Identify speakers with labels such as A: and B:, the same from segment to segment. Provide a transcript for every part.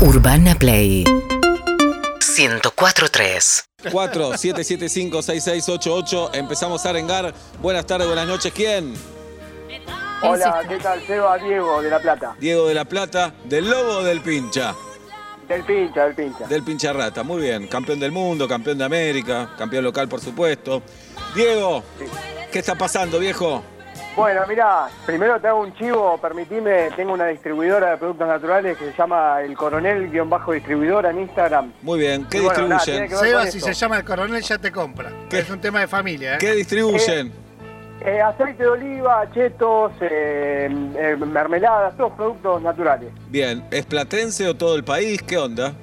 A: Urbana Play 104.3
B: 4-775-6688. Empezamos a arengar. Buenas tardes, buenas noches. ¿Quién?
C: Hola, ¿qué tal? Seba Diego de La Plata.
B: Diego de la Plata, del Lobo o del Pincha.
C: Del pincha, del pincha.
B: Del Pincha Rata. Muy bien. Campeón del mundo, campeón de América, campeón local, por supuesto. Diego, ¿qué está pasando, viejo?
C: Bueno, mira, primero te hago un chivo, permitime, tengo una distribuidora de productos naturales que se llama El Coronel-distribuidora en Instagram.
B: Muy bien. ¿Qué
C: bueno, nada,
B: distribuyen?
C: ver
D: Seba, si se llama el coronel, ya te compra.
B: ¿Qué?
D: Es un tema de familia, ¿eh?
B: ¿Qué distribuyen?
C: Eh, aceite de oliva, chetos, eh, eh, mermeladas, todos productos naturales.
B: Bien. ¿Es platense o todo el país? ¿Qué onda?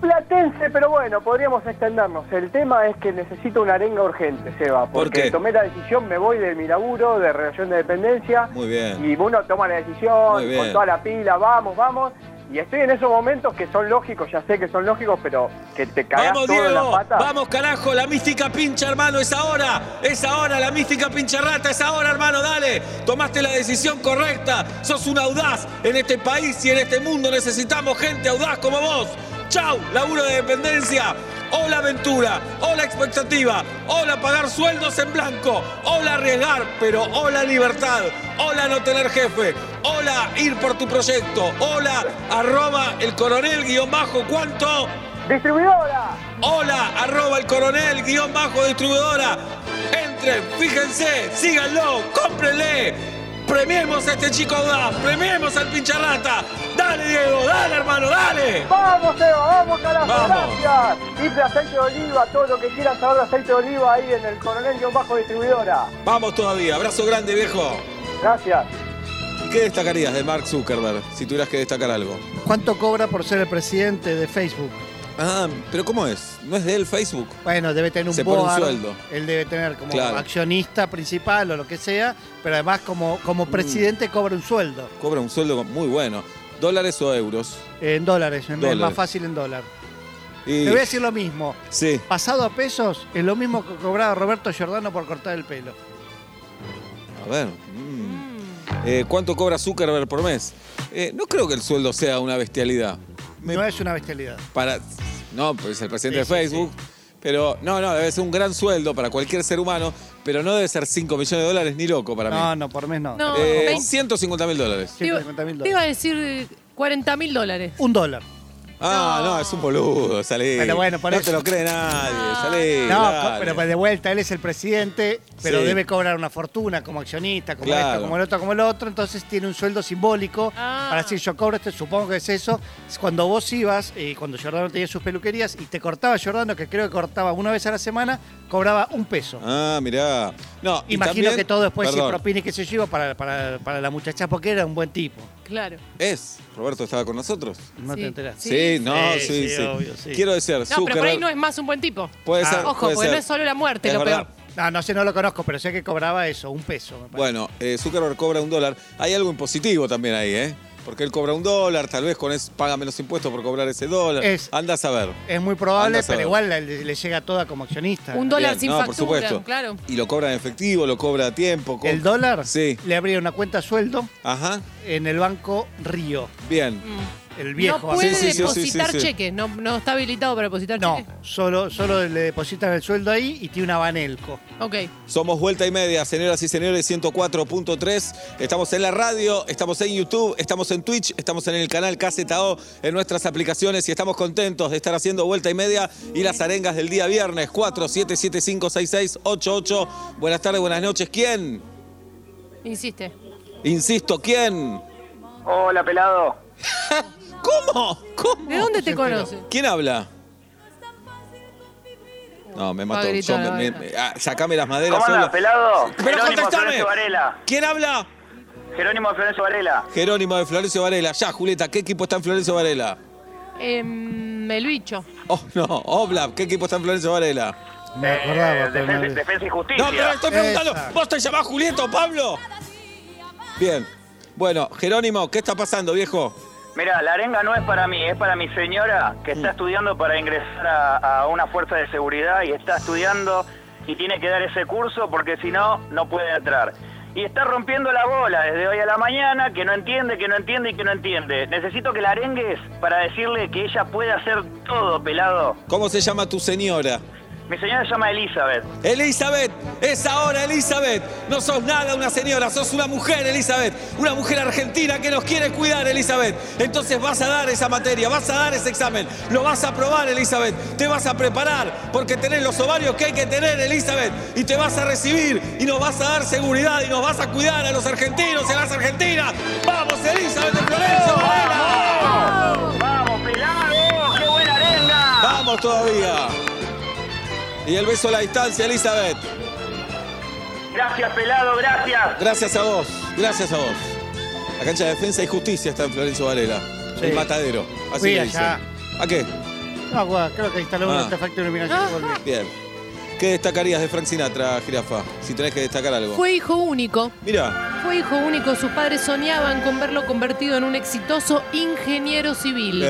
C: Platense, pero bueno, podríamos extendernos. El tema es que necesito una arenga urgente, Seba,
B: ¿Por
C: porque
B: qué?
C: tomé la decisión, me voy de mi laburo, de relación de dependencia.
B: Muy bien.
C: Y uno toma la decisión con toda la pila, vamos, vamos. Y estoy en esos momentos que son lógicos, ya sé que son lógicos, pero que te cagás
B: Vamos,
C: todo en
B: Diego.
C: la pata.
B: Vamos, carajo. La mística pincha, hermano. Es ahora. Es ahora. La mística pincha rata. Es ahora, hermano. Dale. Tomaste la decisión correcta. Sos un audaz. En este país y en este mundo necesitamos gente audaz como vos. Chau. Laburo de dependencia. Hola aventura, hola expectativa, hola pagar sueldos en blanco, hola arriesgar, pero hola libertad, hola no tener jefe, hola ir por tu proyecto, hola arroba el coronel guion bajo, ¿cuánto?
C: ¡Distribuidora!
B: Hola, arroba el coronel, guion bajo distribuidora. Entren, fíjense, síganlo, cómprenle. Premiemos a este chico audaz, premiemos al pincharrata. Dale, Diego, dale, hermano, dale.
C: ¡Vamos, Eva! ¡Vamos, carajo!
B: Vamos.
C: ¡Gracias! Tips de aceite de oliva, todo lo que quieras saber de aceite de oliva ahí en el coronel-distribuidora.
B: Vamos todavía, abrazo grande, viejo.
C: Gracias.
B: ¿Y ¿Qué destacarías de Mark Zuckerberg si tuvieras que destacar algo?
D: ¿Cuánto cobra por ser el presidente de Facebook?
B: Ah, pero ¿cómo es? ¿No es de él Facebook?
D: Bueno, debe tener un
B: Se pone un
D: board,
B: sueldo.
D: Él debe tener como
B: Claro.
D: accionista principal o lo que sea, pero además como,
B: Mm.
D: como presidente cobra un sueldo.
B: Cobra un sueldo muy bueno. ¿Dólares o euros?
D: En dólares, es
B: Dólares.
D: más fácil en dólar.
B: Y-
D: Te voy a decir lo mismo.
B: Sí.
D: Pasado a pesos, es lo mismo que cobraba Roberto Giordano por cortar el pelo.
B: A ver. mm. Eh, ¿Cuánto cobra Zuckerberg por mes? Eh, no creo que el sueldo sea una bestialidad. Me-
D: No es una bestialidad.
B: para no pues es el presidente
D: Sí,
B: de
D: sí,
B: Facebook pero no no debe ser un gran sueldo para cualquier ser humano pero no debe ser 5 millones de dólares ni loco para
D: No,
B: mí
D: no, por mes no.
E: No.
B: Eh,
E: veinte.
B: 150 mil dólares
E: Te iba,
D: 150 mil
E: te iba a
D: dólares.
E: decir 40 mil dólares.
D: Un dólar.
B: Ah no.
E: No.
B: es un boludo salí
D: Pero bueno, por
B: no
D: eso-
B: te lo cree nadie
E: No.
B: salí
D: No,
B: dale.
D: pero pues de vuelta, él es el presidente, pero
B: Sí.
D: debe cobrar una fortuna como accionista, como
B: Claro.
D: esto, como el otro, como el otro, entonces tiene un sueldo simbólico
E: Ah.
D: para decir yo cobro este, supongo que es eso. Es Cuando vos ibas, eh, cuando Giordano tenía sus peluquerías y te cortaba Giordano, que creo que cortaba una vez a la semana, cobraba un peso.
B: ah mirá no y
D: Imagino
B: también-
D: que todo después si
B: perdón,
D: propina y que se lleva para, para, para la muchacha, porque era un buen tipo.
E: Claro.
B: es Roberto estaba con nosotros
D: No
E: Sí.
D: te enterás.
E: Sí.
B: sí, no sí
D: sí,
B: sí,
D: obvio, sí.
B: quiero decir
E: No, pero por ahí
B: Zuckerberg
E: no es más un buen tipo.
B: puede
D: Ah.
B: ser
E: Ojo,
B: puede
E: porque no es solo la muerte,
B: Es
E: lo
B: verdad.
E: peor.
D: No, no sé, no lo conozco, pero sé que cobraba eso, un peso. me parece.
B: Bueno, eh, Zuckerberg cobra un dólar. Hay algo impositivo también ahí, ¿eh? Porque él cobra un dólar, tal vez con eso paga menos impuestos por cobrar ese dólar.
D: Es-
B: Anda a saber.
D: Es muy probable, pero igual le, le llega toda como accionista.
E: Un dólar
B: Bien,
E: sin
B: no, por supuesto.
E: claro.
B: Y lo cobra en efectivo, lo cobra a tiempo. co-
D: El dólar
B: Sí.
D: le abría una cuenta sueldo
B: Ajá.
D: en el banco Río,
B: Bien.
E: Mm.
D: El viejo.
E: no puede
B: Sí, sí, sí,
E: depositar
B: sí, sí, sí.
E: cheque, no, no está habilitado para depositar
D: No,
E: cheque.
D: solo, solo le depositan el sueldo ahí y tiene una Banelco.
E: Ok.
B: Somos Vuelta y Media, señoras y señores, 104.3. Estamos en la radio, estamos en YouTube, estamos en Twitch, estamos en el canal KZO, en nuestras aplicaciones y estamos contentos de estar haciendo Vuelta y Media y las arengas del día viernes 47756688. Buenas tardes, buenas noches. ¿Quién?
E: Insiste.
B: Insisto, ¿quién?
C: Hola, pelado.
B: ¿Cómo? ¿Cómo?
E: ¿De dónde te conoce?
B: ¿Quién habla? No, me mató. Yo me- ah, sacame las maderas.
F: ¿Cómo andas,
B: solo.
F: pelado?
B: Pero
F: Jerónimo
B: contestame.
F: Florencio Varela.
B: ¿Quién habla?
F: Jerónimo Florencio Varela.
B: Jerónimo de Florencio Varela. Ya, Julieta, ¿qué equipo está en Florencio Varela?
E: Em, el bicho.
B: Oh, no, Oblap, ¿qué equipo está en Florencio Varela?
D: Me acordaba,
F: Eh,
D: pero
F: defensa,
D: no-
F: defensa y justicia.
B: No, pero estoy preguntando,
D: Esa.
B: ¿vos te llamás Julieta o Pablo? Bien. Bueno, Jerónimo, ¿qué está pasando, viejo?
F: Mira, la arenga no es para mí, es para mi señora que está estudiando para ingresar a, a una fuerza de seguridad y está estudiando y tiene que dar ese curso porque si no, no puede entrar.
G: y está rompiendo la bola desde hoy a la mañana, que no entiende, que no entiende y que no entiende. Necesito que la arengues para decirle que ella puede hacer todo, pelado.
B: ¿Cómo se llama tu señora?
G: Mi señora se llama Elizabeth.
B: Elizabeth, es ahora Elizabeth. No sos nada una señora, sos una mujer, Elizabeth. Una mujer argentina que nos quiere cuidar, Elizabeth. Entonces vas a dar esa materia, vas a dar ese examen. Lo vas a aprobar, Elizabeth. Te vas a preparar porque tenés los ovarios que hay que tener, Elizabeth. Y te vas a recibir y nos vas a dar seguridad y nos vas a cuidar a los argentinos y a las argentinas. ¡Vamos, Elizabeth de Florencio!
G: ¡Vamos, pelado! ¡Qué buena arenga!
B: ¡Vamos todavía! Y el beso a la distancia, Elizabeth.
G: Gracias, pelado, gracias.
B: Gracias a vos, gracias a vos. La cancha de defensa y justicia está en Florencio Varela.
D: Sí.
B: El matadero. Así
D: Fui
B: le
D: allá.
B: ¿A qué?
D: No, guau, creo que instaló un
B: Ah.
D: artefacto de iluminación.
B: Bien. ¿Qué destacarías de Frank Sinatra, Jirafa? Si tenés que destacar algo.
E: Fue hijo único.
B: Mira,
E: Fue hijo único. Sus padres soñaban con verlo convertido en un exitoso ingeniero civil.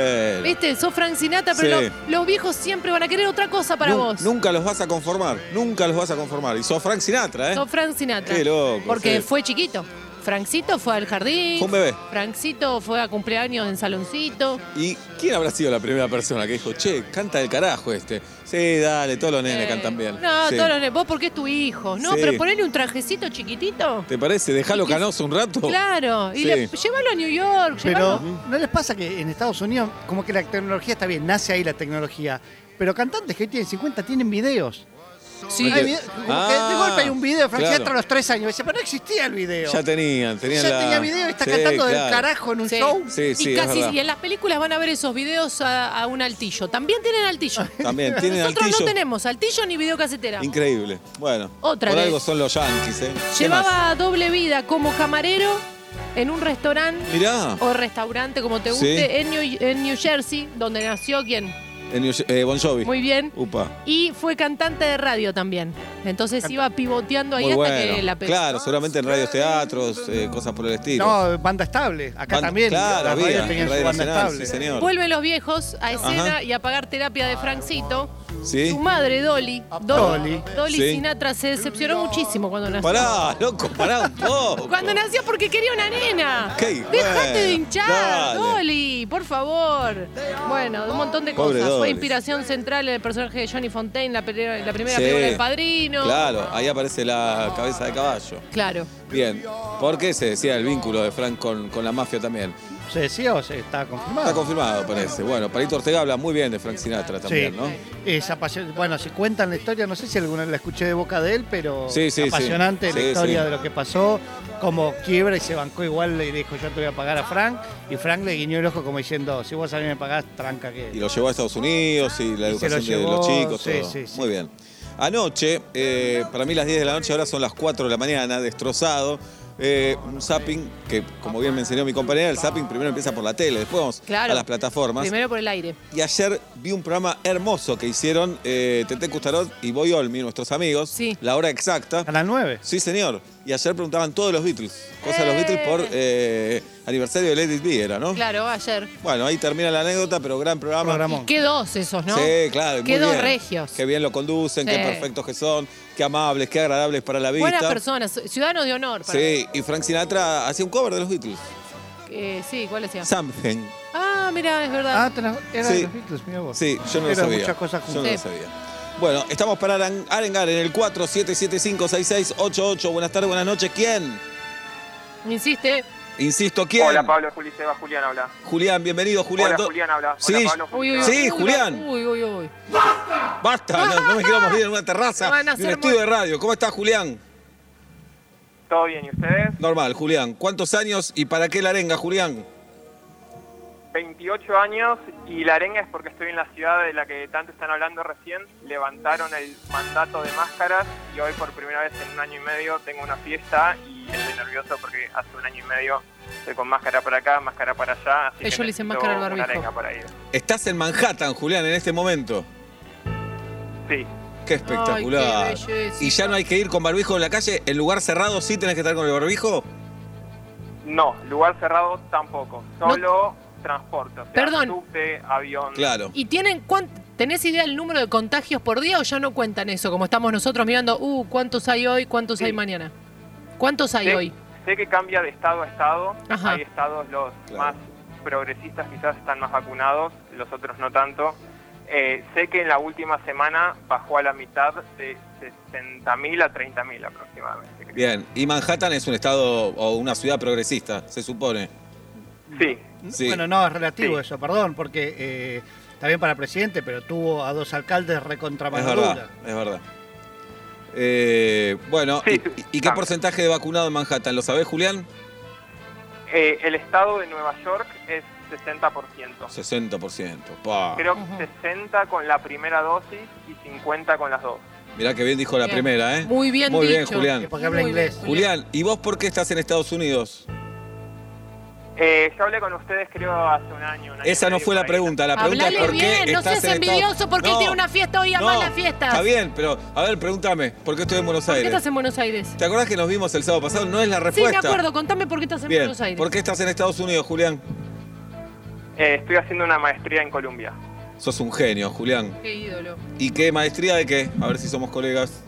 E: Viste, sos Frank Sinatra, pero
B: Sí.
E: los, los viejos siempre van a querer otra cosa para vos.
B: nunca los vas a conformar. Nunca los vas a conformar. Y sos Frank Sinatra, ¿eh?
E: Sos Frank Sinatra.
B: Qué loco,
E: Porque
B: sí.
E: fue chiquito. Francito fue al jardín.
B: Fue un bebé.
E: Francito fue a cumpleaños en saloncito.
B: ¿Y quién habrá sido la primera persona que dijo, che, canta del carajo este? Sí, dale, todos los nenes
E: Eh,
B: cantan bien.
E: No,
B: Sí.
E: todos los nenes. Vos porque es tu hijo. No,
B: Sí.
E: pero ponele un trajecito chiquitito.
B: ¿Te parece? Dejalo
E: que-
B: canoso un rato.
E: Claro. Y
B: Sí.
E: le- llévalo a New York.
D: Pero
E: llévalo-
D: ¿no les pasa que en Estados Unidos como que la tecnología está bien, nace ahí la tecnología? Pero cantantes que hoy tienen 50 tienen videos.
E: Sí.
D: Como que
B: Ah,
D: de golpe hay un video de Frank
B: claro.
D: Sinatra a los 3 años. Dice, pero no existía el video.
B: Ya tenían, tenían
D: Ya
B: la...
D: tenía video y está
B: Sí,
D: cantando del carajo en un
E: Sí.
D: show.
B: Sí, sí,
E: y casi y en las películas van a ver esos videos a, a un altillo. También tienen altillo.
B: También tienen
E: Nosotros
B: altillo.
E: no tenemos altillo ni videocasetera.
B: Increíble. Bueno,
E: Otra
B: por
E: vez.
B: algo son los yankees, ¿eh?
E: Llevaba doble vida como camarero en un restaurante
B: Mirá,
E: o restaurante, como te
B: Sí.
E: guste, en, New, en New Jersey, donde nació quien.
B: En eh, Bon Jovi.
E: Muy bien.
B: Upa.
E: Y fue cantante de radio también. Entonces iba pivoteando ahí
B: Muy
E: hasta
B: bueno.
E: que la pegó.
B: Claro, seguramente en radios teatros, eh, cosas por el estilo.
D: No, banda estable. Acá también.
B: Claro, había. En Radio
D: banda
B: Nacional,
D: estable.
B: sí, señor.
E: Vuelven los viejos a escena
B: Ajá.
E: y a pagar terapia de Francito.
B: ¿Sí?
E: Su madre, Dolly.
D: Dolly.
E: Dolly
B: Sí.
E: Sinatra se decepcionó muchísimo cuando nació.
B: Pará, loco, pará un poco.
E: Cuando nació porque quería una nena.
B: ¿Qué?
E: Dejate
B: Bueno,
E: de hinchar,
B: dale.
E: Dolly, por favor. Bueno, un montón de
B: Pobre
E: cosas. Fue
B: Dolly.
E: inspiración central en el personaje de Johnny Fontaine, la, la primera
B: Sí.
E: película del Padrino.
B: Claro, ahí aparece la cabeza de caballo.
E: Claro.
B: Bien, porque se decía el vínculo de Frank con, con la mafia también.
D: ¿Se decía o se está confirmado?
B: Está confirmado, parece. Bueno, Palito Ortega habla muy bien de Frank Sinatra también,
D: sí.
B: ¿no?
D: Es apasio- Bueno, si cuentan la historia, no sé si alguna la escuché de boca de él, pero
B: Sí, sí,
D: apasionante la historia de lo que pasó, como quiebra y se bancó igual, le dijo yo te voy a pagar a Frank, y Frank le guiñó el ojo como diciendo, si vos a mí me pagás, tranca que...
B: Y lo llevó a Estados Unidos y la
D: Y
B: educación
D: lo
B: de
D: llevó,
B: los chicos, todo.
D: sí, sí.
B: Muy bien. Anoche, eh, para mí las 10 de la noche, ahora son las 4 de la mañana, destrozado. Eh, un zapping que, como bien me enseñó mi compañera, el zapping primero empieza por la tele, después vamos
E: Claro.
B: a las plataformas.
E: Primero por el aire.
B: Y ayer vi un programa hermoso que hicieron eh, Tete Custarot y Boy Olmi, nuestros amigos.
E: Sí.
B: La hora exacta.
D: A las 9.
B: Sí, señor. Y ayer preguntaban todos los Beatles. Cosas de los
E: Eh.
B: Beatles por eh, aniversario de Lady It era, ¿no?
E: Claro, ayer.
B: Bueno, ahí termina la anécdota, pero gran programa.
D: Programón.
E: Qué dos esos, ¿no?
B: Sí, claro. muy
E: Qué dos
B: bien.
E: regios.
B: Qué bien lo conducen, qué perfectos que son, qué amables, qué agradables para la vista.
E: Buenas personas, ciudadanos de honor. Para
B: Sí, y Frank Sinatra hacía un cover de los Beatles.
E: Eh, sí, ¿cuál decía?
B: Something.
E: Ah, mira, es verdad.
D: Ah, te la- era
B: Sí.
D: de los Beatles, mira vos.
B: Sí, yo no lo sabía.
D: muchas cosas
B: yo no
D: juntas.
B: lo
E: Sí.
B: sabía. Bueno, estamos para aran- arengar en el 47756688. Buenas tardes, buenas noches. ¿Quién?
E: Insiste.
B: Insisto, ¿quién?
H: Hola Pablo, Juli Seba, Julián habla.
B: Julián, bienvenido, Julián.
H: Hola Julián habla.
B: Sí.
H: Hola Pablo,
E: Uy, uy, uy.
B: Sí,
E: Uy,
B: Julián.
E: Uy, uy, uy.
B: Basta, no, no me quiero morir en una terraza de un estudio de radio. ¿Cómo estás, Julián?
H: ¿Todo bien? ¿Y ustedes?
B: Normal, Julián. ¿Cuántos años y para qué la arenga, Julián?
H: 28 años y la arenga es porque estoy en la ciudad de la que tanto están hablando recién. Levantaron el mandato de máscaras y hoy por primera vez en un año y medio tengo una fiesta y estoy nervioso porque hace un año y medio estoy con máscara para acá, máscara para allá. Así
E: Ellos
H: que
E: le dicen máscara al barbijo.
H: arenga para ir.
B: Estás en Manhattan, Julián, en este momento.
H: Sí,
B: Qué espectacular.
E: Ay, qué belleza.
B: ¿Y ya no hay que ir con barbijo en la calle? ¿En lugar cerrado sí tenés que estar con el barbijo?
H: no, lugar cerrado tampoco, solo transporte, o sea,
E: Perdón.
H: subte, avión.
B: Claro.
E: ¿Y tienen cuán- tenés idea del número de contagios por día o ya no cuentan eso? Como estamos nosotros mirando, uh, ¿cuántos hay hoy? ¿Cuántos
H: Sí.
E: hay mañana? ¿Cuántos hay
H: sé,
E: hoy?
H: sé que cambia de estado a estado.
E: Ajá.
H: Hay estados los
B: Claro.
H: más progresistas quizás están más vacunados, los otros no tanto. Eh, sé que en la última semana bajó a la mitad de 60.000 a 30.000 aproximadamente. creo.
B: Bien, y Manhattan es un estado o una ciudad progresista, se supone.
H: Sí,
B: Sí.
D: Bueno, no, es relativo
H: Sí.
D: eso, perdón, porque eh, está bien para presidente, pero tuvo a dos alcaldes recontra
B: Es verdad, es verdad. Eh, bueno,
H: Sí,
B: ¿y, y qué
H: ah.
B: porcentaje de vacunado en Manhattan? ¿Lo sabés, Julián?
H: Eh, el estado de Nueva York es 60%.
B: 60%. Pa.
H: Creo que 60 con la primera dosis y 50 con las dos.
B: Mirá que bien dijo la primera, ¿eh?
E: Muy bien
B: Muy bien. Julián.
D: Porque habla
E: Muy
D: inglés.
E: bien,
B: Julián, ¿y vos por qué estás en Estados Unidos?
H: Eh, yo hablé con ustedes creo hace un año. un año
B: Esa no fue la pregunta. La pregunta
E: Hablale
B: es por qué
E: bien, no
B: estás
E: seas
B: en Estados-
E: envidioso porque él
B: No,
E: tiene una fiesta hoy, ama
B: no,
E: las fiestas.
B: Está bien, pero a ver, pregúntame, ¿por qué estoy en Buenos
E: ¿Por qué
B: Aires?
E: estás en Buenos Aires?
B: ¿Te acordás que nos vimos el sábado pasado? No es la
E: Sí,
B: respuesta.
E: me acuerdo. Contame por qué estás en
B: Bien,
E: Buenos Aires.
B: ¿por qué estás en Estados Unidos, Julián?
H: Eh, estoy haciendo una maestría en Colombia.
B: Sos un genio, Julián.
E: Qué ídolo.
B: ¿Y qué maestría de qué? A ver si somos colegas.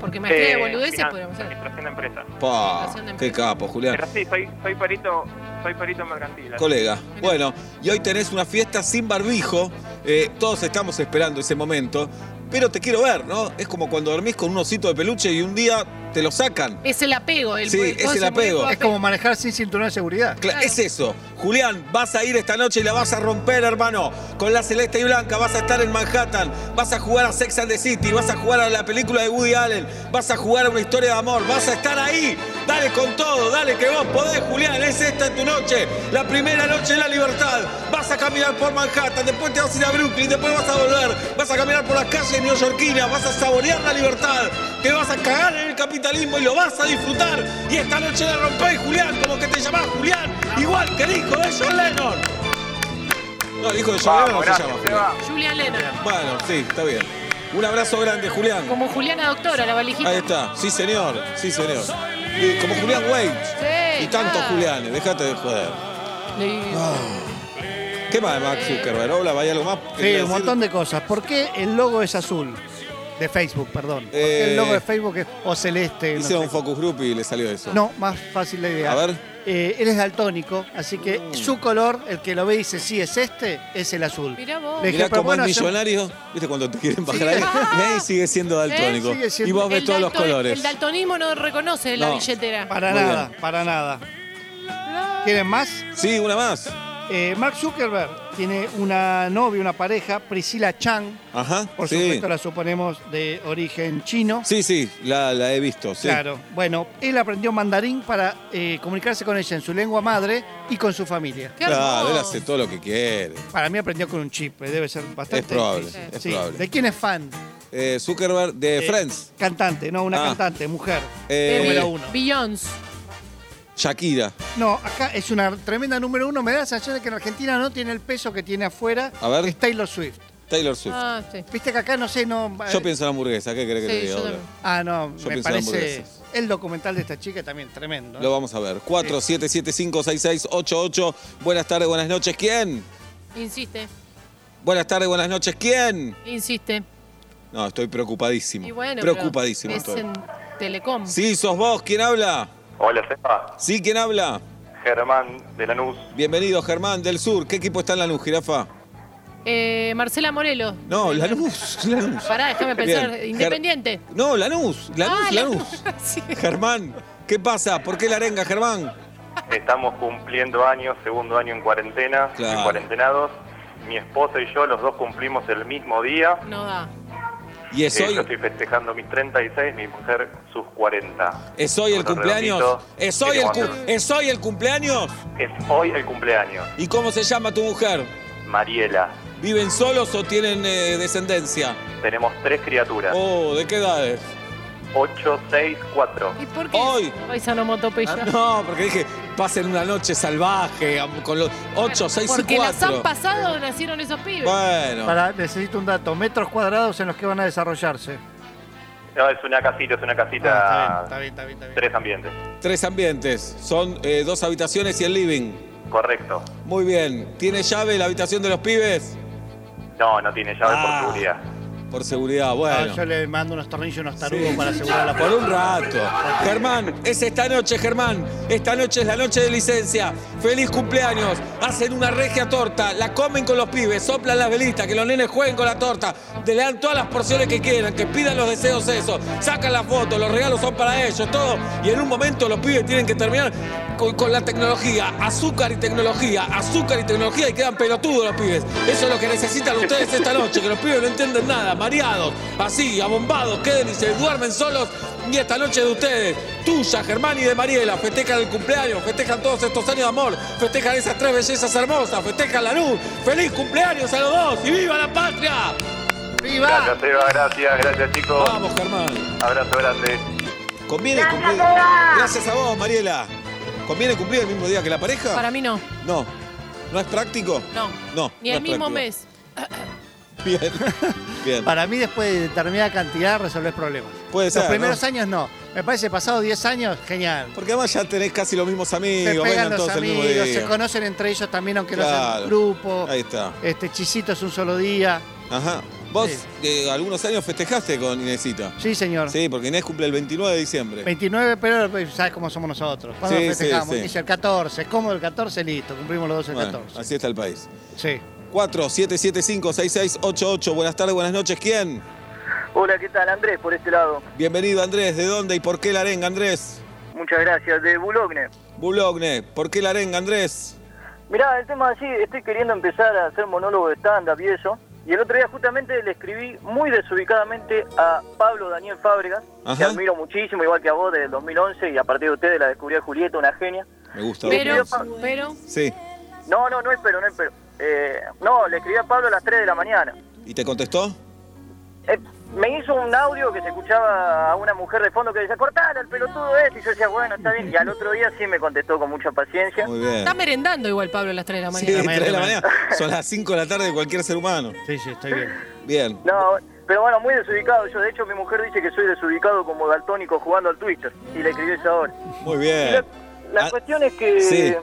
E: Porque maestría de
H: Eh,
E: boludeces
H: finan-
E: podríamos hacer.
H: Administración de empresas.
B: Pa,
E: Relación de
B: qué
E: empresa.
B: capo, Julián.
H: Pero sí, soy, soy perito, soy perito mercantil.
B: Colega. Bueno, y hoy tenés una fiesta sin barbijo. Eh, todos estamos esperando ese momento. Pero te quiero ver, ¿no? Es como cuando dormís con un osito de peluche y un día te lo sacan.
E: Es el apego. El
B: Sí,
E: el
B: es el apego.
D: Es como manejar sin cinturón de seguridad.
E: Claro.
B: Es eso. Julián, vas a ir esta noche y la vas a romper, hermano. Con la celeste y blanca, vas a estar en Manhattan. Vas a jugar a Sex and the City, vas a jugar a la película de Woody Allen, vas a jugar a una historia de amor, vas a estar ahí. Dale con todo, dale que vos podés, Julián. Es esta tu noche, la primera noche de la libertad. Vas a caminar por Manhattan, después te vas a ir a Brooklyn, después vas a volver. Vas a caminar por las calles neoyorquinas, vas a saborear la libertad. Te vas a cagar en el capitalismo y lo vas a disfrutar. Y esta noche la rompés, Julián, como que te llamás Julián, igual que el hijo de John Lennon. No, el hijo de John Lennon no
H: Vamos,
B: se
H: gracias,
B: llama. Julián.
E: Julián Lennon.
B: Bueno, sí, está bien. Un abrazo grande, Julián.
E: Como Juliana Doctora, la valijita.
B: Ahí está, sí señor, sí señor. Y como Julián Wade.
E: Sí,
B: Y tantos
E: claro.
B: Julianes, déjate de joder.
E: Sí.
B: ¿Qué más de Max Zuckerberg? Hola, ¿hay algo más?
D: Sí,
B: decir?
D: un montón de cosas. ¿Por qué el logo es azul? De Facebook, perdón. ¿Por qué
B: Eh,
D: el logo de Facebook es o celeste? No,
B: Hice un
D: sé.
B: focus group y le salió eso.
D: No, más fácil la idea.
B: A ver.
D: Eh, él es daltónico, así que su color, el que lo ve y dice sí es este, es el azul.
E: Mirá vos.
D: Le dije,
B: Mirá
D: pero
B: cómo es
D: hace-
B: millonario, ¿viste cuando te quieren bajar
D: Sí.
B: ahí? Y sigue siendo daltónico.
D: Sigue siendo-
B: Y vos ves
E: El
B: todos los colores.
E: El daltonismo no reconoce la billetera.
D: Para
B: Muy
D: nada,
B: bien.
D: para nada. ¿Quieren más?
B: Sí, una más.
D: Eh, Mark Zuckerberg tiene una novia, una pareja, Priscila Chang.
B: Ajá.
D: Por
B: sí.
D: supuesto la suponemos de origen chino.
B: Sí, sí, la, la he visto. Sí.
D: Claro. Bueno, él aprendió mandarín para eh, comunicarse con ella en su lengua madre y con su familia.
E: Qué
B: Claro, él hace todo lo que quiere.
D: Para mí aprendió con un chip, eh, debe ser bastante
B: Es probable, es
D: Sí.
B: probable.
D: ¿De quién es fan?
B: Eh, Zuckerberg de
D: Eh,
B: Friends.
D: Cantante, no, una
B: Ah.
D: cantante, mujer.
B: Eh,
E: De
D: número uno.
E: Beyoncé.
B: Shakira.
D: No, acá es una tremenda número uno. Me da la sensación de que en Argentina no tiene el peso que tiene afuera.
B: A ver.
D: Es Taylor Swift.
B: Taylor Swift.
E: Ah, sí.
D: Viste que acá no sé, no.
B: Yo
D: eh,
B: pienso en hamburguesa, ¿qué querés que te diga ahora?
D: Ah, no,
B: Yo
D: me
B: pienso en
D: parece. El documental de esta chica también tremendo. ¿eh?
B: Lo vamos a ver. 47756688. Buenas tardes, buenas noches. ¿Quién?
E: Insiste,
B: Buenas tardes, buenas noches. ¿Quién?
E: insiste.
B: No, estoy preocupadísimo.
E: Y bueno, pero
B: preocupadísimo
E: es
B: estoy.
E: en Telecom.
B: Sí, sos vos. ¿Quién habla?
I: Hola, Seba.
B: Sí, ¿quién habla?
I: Germán de Lanús.
B: Bienvenido, Germán del Sur. ¿Qué equipo está en la luz, jirafa?
E: Eh, Marcela Morelo.
B: No, Lanús. Lanús.
E: Pará, déjame pensar.
B: Bien.
E: Independiente.
B: Ger- No, Lanús. Lanús,
E: Ah,
B: Lanús.
E: Sí.
B: Germán, ¿qué pasa? ¿Por qué la arenga, Germán?
I: Estamos cumpliendo años, segundo año en cuarentena,
B: Claro.
I: en cuarentenados. Mi esposa y yo, los dos cumplimos el mismo día.
E: No da.
B: Y es
I: Eh,
B: hoy,
I: Yo estoy festejando mis 36, mi mujer sus 40.
B: es hoy el cumpleaños. Es hoy
I: ¿Qué
B: el, cu- es hoy el cumpleaños.
I: Es hoy el cumpleaños.
B: ¿Y cómo se llama tu mujer?
I: Mariela.
B: ¿Viven solos o tienen eh, descendencia?
I: Tenemos tres criaturas.
B: Oh, ¿de qué edades?
I: 8, 6, 4.
E: ¿Y por qué?
B: Hoy.
E: Ay, sanomotopeya.
B: Ah, no, porque dije, pasen una noche salvaje con los 8, 6 y
E: Porque las
B: 4.
E: han pasado nacieron esos pibes.
B: Bueno,
D: Para, necesito un dato. Metros cuadrados en los que van a desarrollarse.
I: No, es una casita, es una casita.
D: Ah, está bien, está bien, está bien.
I: Tres ambientes.
B: tres ambientes. Son eh, dos habitaciones y el living.
I: Correcto.
B: Muy bien. ¿Tiene llave la habitación de los pibes?
I: No, no tiene llave
B: Ah.
I: por seguridad.
B: Por seguridad,
D: Ah,
B: bueno.
D: yo le mando unos tornillos y unos tarugos
B: Sí.
D: para asegurar la
B: Por un rato. Germán, es esta noche, Germán. Esta noche es la noche de licencia. Feliz cumpleaños. Hacen una regia torta, la comen con los pibes, soplan las velitas, que los nenes jueguen con la torta, te le dan todas las porciones que quieran, que pidan los deseos eso, sacan la foto, los regalos son para ellos, todo. Y en un momento los pibes tienen que terminar con, con la tecnología, azúcar y tecnología, azúcar y tecnología y quedan pelotudos los pibes. Eso es lo que necesitan ustedes esta noche, que los pibes no entienden nada, mareados, así, abombados, queden y se duermen solos. Y esta noche de ustedes, tuya, Germán y de Mariela, festejan el cumpleaños, festejan todos estos años de amor, festejan esas tres bellezas hermosas, festejan la luz. ¡Feliz cumpleaños a los dos! ¡Y viva la patria!
D: ¡Viva!
I: Gracias, Eva, gracias, gracias, chicos.
B: Vamos, Germán.
I: Abrazo grande.
B: ¿Conviene cumplir? Gracias a vos, Mariela. ¿Conviene cumplir el mismo día que la pareja?
E: Para mí no.
B: No. ¿No es práctico?
E: No.
B: No.
E: Ni
B: no
E: el mismo
B: práctico.
E: mes.
B: Bien. Bien.
D: Para mí, después de determinada cantidad, resolvés problemas.
B: Puede ser.
D: Los primeros
B: ¿no?
D: años no. Me parece, pasados 10 años, genial.
B: Porque además ya tenés casi los mismos
D: Se
B: amigos,
D: pegan
B: vengan
D: los
B: todos el mismo
D: amigos,
B: día.
D: se conocen entre ellos también, aunque no
B: Claro.
D: sean grupo.
B: Ahí está.
D: Este, chisito es un solo día.
B: Ajá. Vos
D: Sí.
B: eh, algunos años festejaste con Inesita.
D: Sí, señor.
B: Sí, porque Inés cumple el 29 de diciembre.
D: 29, pero pues, sabes cómo somos nosotros. Cuando
B: Sí,
D: festejamos,
B: sí,
D: dice el 14, es cómodo el 14, listo, cumplimos los dos el
B: Bueno,
D: 14.
B: así está el país.
D: Sí.
B: 4-775-6688. Buenas tardes, buenas noches. ¿Quién?
G: Hola, ¿qué tal? Andrés, por este lado.
B: Bienvenido, Andrés. ¿De dónde y por qué la arenga, Andrés?
G: Muchas gracias. De Bulogne.
B: Bulogne. ¿Por qué la arenga, Andrés?
G: Mirá, el tema es así, estoy queriendo empezar a hacer monólogo de stand-up y eso. Y el otro día justamente le escribí muy desubicadamente a Pablo Daniel Fábregas, que admiro muchísimo, igual que a vos, desde el 2011, y a partir de ustedes la descubrí a Julieta, una genia.
B: Me gusta.
E: Pero, pero,
B: Sí.
G: No, no, no espero, no espero. Eh, no, le escribí a Pablo a las 3 de la mañana.
B: ¿Y te contestó?
G: Eh, me hizo un audio que se escuchaba a una mujer de fondo que decía, cortala el pelotudo ese. Y yo decía, bueno, está bien. Y al otro día sí me contestó con mucha paciencia.
B: Muy bien.
E: está merendando igual Pablo a las 3 de la
B: Sí,
E: mañana.
B: tres de la mañana. Son las 5 de la tarde de cualquier ser humano.
D: Sí, sí, estoy bien.
B: Bien.
G: No, pero bueno, muy desubicado. Yo, de hecho, mi mujer dice que soy desubicado como daltónico jugando al Twitter. Y le escribí eso ahora.
B: Muy
G: Y
B: bien.
G: la, la
B: Ah,
G: cuestión es que
B: sí.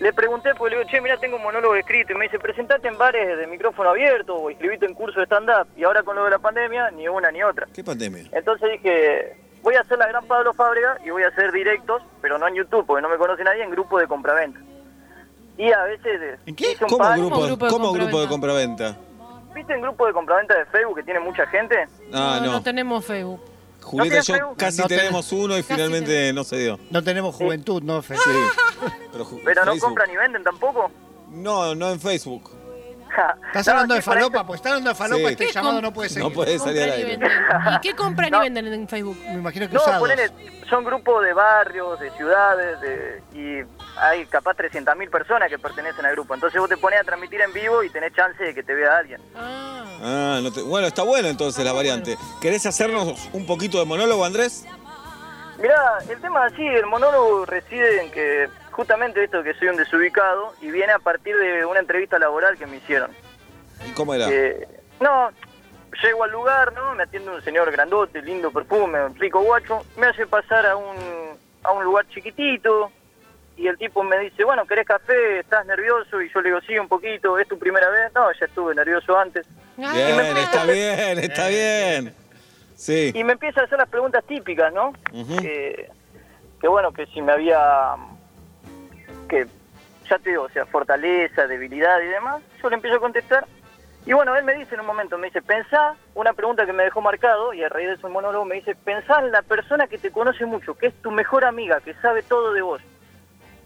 G: Le pregunté, porque le digo, che, mira, tengo un monólogo escrito. Y me dice, presentate en bares de micrófono abierto o inscribite en curso de stand-up. Y ahora con lo de la pandemia, ni una ni otra.
B: ¿Qué pandemia?
G: Entonces dije, voy a hacer la gran Pablo Fábrega y voy a hacer directos, pero no en YouTube, porque no me conoce nadie, en grupo de compraventa. Y a veces... eh,
D: ¿En qué?
G: hice un
B: ¿Cómo
G: par-
B: grupo,
E: grupo de
B: ¿cómo grupo de
E: compraventa?
B: compraventa?
G: ¿Viste en grupo de compraventa de Facebook que tiene mucha gente?
B: Ah,
E: no,
B: no.
E: no tenemos Facebook.
B: Julieta y
G: ¿No
B: yo casi
D: No
B: tenemos uno y
E: Casi
B: finalmente no se dio.
D: No tenemos juventud, ¿no, Fe?
B: Sí. Pero, ju-
G: Pero no
B: Facebook.
G: compran ni venden tampoco.
B: No, no en Facebook.
D: ¿Estás
G: No,
D: hablando de falopa? Pues está hablando de falopa,
B: Sí.
D: este
E: ¿Qué
D: llamado no puede seguir.
B: No puede salir al aire.
E: ¿Y qué compran
G: No.
E: y venden en Facebook?
D: Me imagino que
G: No,
D: usados.
G: ponele, son grupos de barrios, de ciudades, de, y hay capaz 300.000 personas que pertenecen al grupo. Entonces vos te pones a transmitir en vivo y tenés chance de que te vea alguien.
E: Ah.
B: Ah, no te- bueno, está bueno entonces la variante. ¿Querés hacernos un poquito de monólogo, Andrés?
G: Mirá, el tema así, el monólogo reside en que justamente esto que soy un desubicado y viene a partir de una entrevista laboral que me hicieron.
B: ¿Y cómo era?
G: Eh, no, llego al lugar, ¿no? Me atiende un señor grandote, lindo perfume, un rico guacho. Me hace pasar a un, a un lugar chiquitito y el tipo me dice, bueno, ¿querés café? ¿Estás nervioso? Y yo le digo, sí, un poquito. ¿Es tu primera vez? No, ya estuve nervioso antes.
B: Bien, está bien, está bien. Sí.
G: Y me empieza a hacer las preguntas típicas, ¿no? Que, que bueno, que si me había, que ya te digo, o sea, fortaleza, debilidad y demás, yo le empiezo a contestar. Y bueno, él me dice en un momento, me dice, pensá, una pregunta que me dejó marcado, y a raíz de ese monólogo me dice, pensá en la persona que te conoce mucho, que es tu mejor amiga, que sabe todo de vos.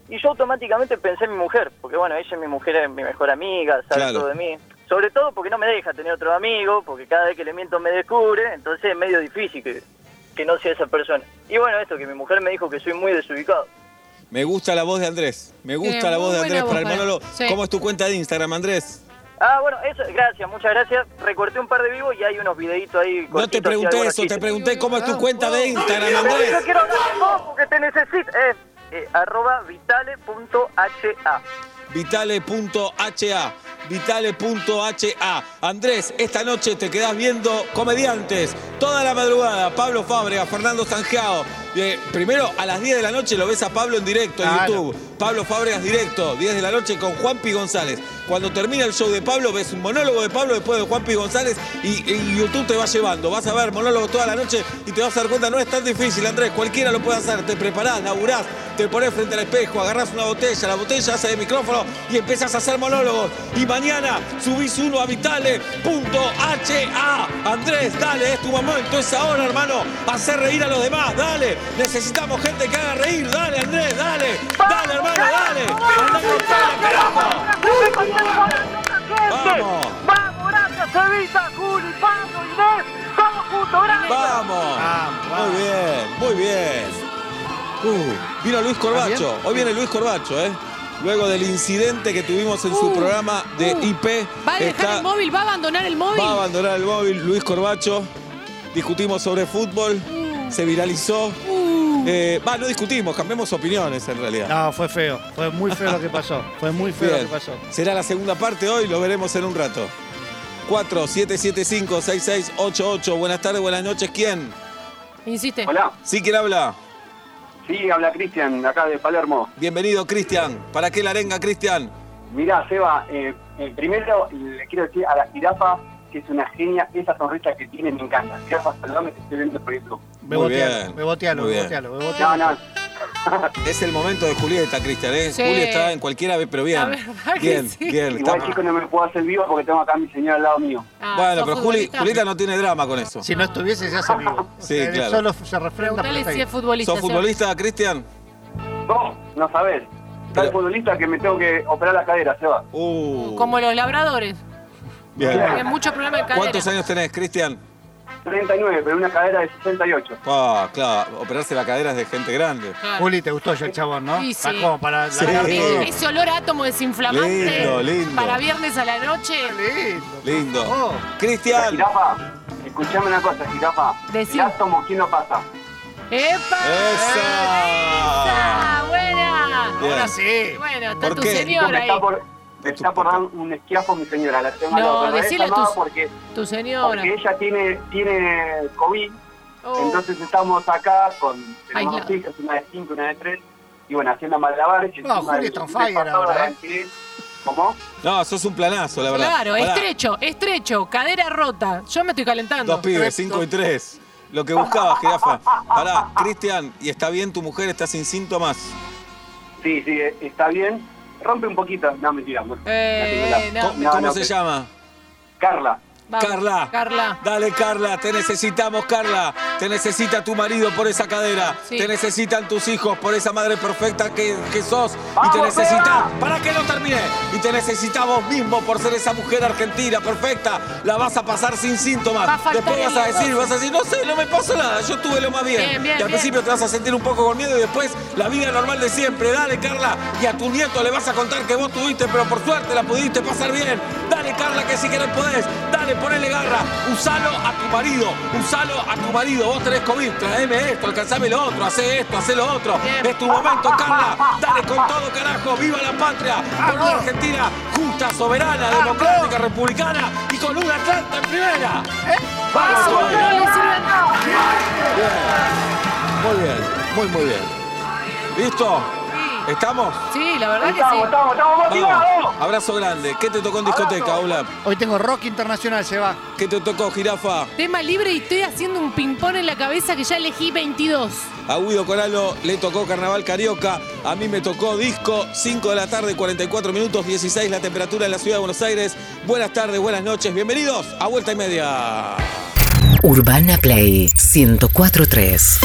G: Y yo automáticamente pensé en mi mujer, porque bueno, ella es mi mujer, es mi mejor amiga, sabe
B: Claro.
G: todo de mí. Sobre todo porque no me deja tener otro amigo, porque cada vez que le miento me descubre, entonces es medio difícil que, que no sea esa persona. Y bueno, esto, que mi mujer me dijo que soy muy desubicado.
B: Me gusta la voz de Andrés. Me gusta
E: Tiene
B: la voz de Andrés
E: buena
B: para el
E: voz,
B: monólogo.
E: sí.
B: ¿Cómo es tu cuenta de Instagram, Andrés?
G: Ah, bueno, eso, gracias, muchas gracias. Recorté un par de vivos y hay unos videitos ahí.
B: No te pregunté eso, te pregunté cómo es tu cuenta de Instagram,
G: Yo
B: Andrés.
G: quiero hablar con vos porque te necesito. Es eh, arroba vitale.ha.
B: Vitale.ha. Vitale.ha. Andrés, esta noche te quedás viendo comediantes. Toda la madrugada, Pablo Fábrega, Fernando Sangeao. Eh, primero, a las 10 de la noche lo ves a Pablo en directo en
D: Claro.
B: YouTube. Pablo Fábregas directo, 10 de la noche con Juanpi González. Cuando termina el show de Pablo, ves un monólogo de Pablo después de Juanpi González y, y YouTube te va llevando. Vas a ver monólogo toda la noche y te vas a dar cuenta, no es tan difícil, Andrés, cualquiera lo puede hacer. Te preparás, laburás, te pones frente al espejo, agarrás una botella, la botella hace de micrófono y empezás a hacer monólogos. Y mañana subís uno a vitale.ha. Andrés, dale, es tu momento, es ahora, hermano. Hacer reír a los demás, dale. Necesitamos gente que haga reír, dale, Andrés, dale. Dale, hermano, dale. Andá con. Vamos.
J: Vamos, gracias, Evita, Juli, Pablo, Inés, todos juntos, gracias.
B: Vamos. Muy bien, muy bien. Uh, vino Luis Corbacho. Hoy viene Luis Corbacho, ¿eh? Luego del incidente que tuvimos en su
E: Uh,
B: programa de
E: uh.
B: IP.
E: ¿Va a dejar
B: está-
E: el móvil? ¿Va a abandonar el móvil?
B: Va a abandonar el móvil Luis Corbacho. Discutimos sobre fútbol. Se viralizó.
E: Uh.
B: Eh, Va, no discutimos, cambiamos opiniones en realidad.
D: No, fue feo. Fue muy feo lo que pasó. Fue muy feo
B: Bien.
D: lo que pasó.
B: Será la segunda parte hoy, lo veremos en un rato. 4-775-6688. Buenas tardes, buenas noches. ¿Quién?
E: Insiste.
K: Hola,
B: ¿Sí quién habla?
K: sí, habla Cristian, de acá de Palermo.
B: Bienvenido, Cristian. ¿Para qué la arenga, Cristian?
K: Mirá, Seba, eh, eh, primero le quiero decir a la jirafa que es una genia, esa sonrisa que tiene me encanta. Jirafa, saludame, te estoy viendo por YouTube.
D: Me
B: Muy
D: botealo,
B: bien,
D: me botealo, me botealo, me
K: No,
D: botealo.
K: no,
B: Es el momento de Julieta, Cristian, ¿eh?
E: Sí.
B: Juli está en cualquiera, pero bien.
E: Que
B: Bien,
E: sí.
B: bien.
K: igual
B: está-
K: chico no me puedo hacer vivo porque tengo acá a mi señora al lado mío.
E: Ah,
B: Bueno,
E: ¿sos
B: pero Juli? Julieta no tiene drama con eso.
D: Si no estuviese, se hace vivo.
B: Sí,
D: sea,
B: claro.
D: Solo se refrenda
E: si es futbolista.
B: ¿Sos futbolista, Cristian?
K: No, no sabés. Está el
B: Pero-
K: futbolista que me tengo que operar la cadera, Seba.
B: Uh,
E: Como los labradores.
B: Bien.
E: Tienen mucho problema de cadera.
B: ¿Cuántos años tenés, Cristian?
K: 39, pero una cadera de 68.
B: Ah, claro, operarse la cadera es de gente grande.
E: Claro.
D: Juli, te gustó ya el chabón, ¿no?
E: Sí,
D: Está
E: sí.
D: como para
B: Sí.
D: largar
B: Sí.
E: Ese olor a átomo desinflamante
B: Lindo, lindo.
E: para viernes a la noche.
D: Lindo.
B: Lindo.
D: Oh.
K: La
B: Cristian.
K: jirafa, escuchame una cosa, jirafa.
E: Decí.
K: El átomo, ¿quién lo pasa?
E: ¡Epa!
B: ¡Esa!
E: ¡Esa! ¡Buena!
B: Bien.
D: Ahora sí.
E: Bueno, está
B: ¿Por
E: tu
B: qué?
E: Señora ahí.
K: está por, me está por dar un esquiafo mi señora. La tengo al
E: No, a
K: no,
E: tus-
K: porque,
E: Tu señora.
K: porque ella tiene, tiene COVID
E: Oh.
K: Entonces estamos acá con tenemos dos hijas, una de cinco, una de tres, y bueno, haciendo malabares. y
D: No,
K: encima
D: Juli
K: del
D: está fire ahora, ¿eh?
K: ¿Cómo?
B: No, sos un planazo, la verdad.
E: Claro,
B: Pará,
E: estrecho, estrecho, cadera rota. Yo me estoy calentando.
B: Dos pibes, cinco y tres. Lo que buscabas, jirafa. Pará, Cristian, ¿y está bien tu mujer? ¿Está sin síntomas?
K: Sí, sí, está bien. Rompe un poquito. No, mentira.
E: Eh, no.
B: ¿Cómo,
K: No,
B: cómo
K: no,
B: se
K: que-
B: llama?
K: Carla.
E: Vamos,
B: Carla.
E: Carla.
B: Dale, Carla, te necesitamos, Carla. Te necesita tu marido por esa cadera.
E: Sí.
B: Te necesitan tus hijos por esa madre perfecta que, que sos. y te
K: ¡Vamos,
B: necesitan.
K: Seba!
B: ¿Para que no termine? Y te necesitamos mismo por ser esa mujer argentina perfecta. La vas a pasar sin síntomas.
E: Va a
B: Después vas a decir, vas a decir, no sé, no me pasó nada. Yo tuve lo más bien.
E: Bien, bien,
B: y al
E: bien.
B: principio te vas a sentir un poco con miedo y después la vida normal de siempre. Dale, Carla. Y a tu nieto le vas a contar que vos tuviste, pero por suerte la pudiste pasar bien. Dale, Carla, que si querés podés. Dale, ponele garra. Usalo a tu marido. Usalo a tu marido. Vos tenés COVID. Traeme esto, alcanzame lo otro. Hacé esto, hacé lo otro. Es tu momento, Carla. Dale con todo, carajo. ¡Viva la patria! Con una Argentina justa, soberana, democrática, republicana y con un Atlanta en primera. ¡Vamos!
E: Nada.
B: Bien. Muy bien, muy, muy bien. ¿Listo? ¿Estamos?
E: Sí, la verdad que
K: Estamos,
E: sí.
K: estamos, estamos motivados.
B: Abrazo grande. ¿Qué te tocó en discoteca, Ola?
D: Hoy tengo rock internacional, se va.
B: ¿Qué te tocó, jirafa?
E: Tema libre y estoy haciendo un ping-pong en la cabeza que ya elegí 22.
B: A Guido Coralo le tocó Carnaval Carioca. A mí me tocó disco. 5 de la tarde, 44 minutos, 16 la temperatura en la ciudad de Buenos Aires. Buenas tardes, buenas noches. Bienvenidos a Vuelta y Media.
A: Urbana Play 1043.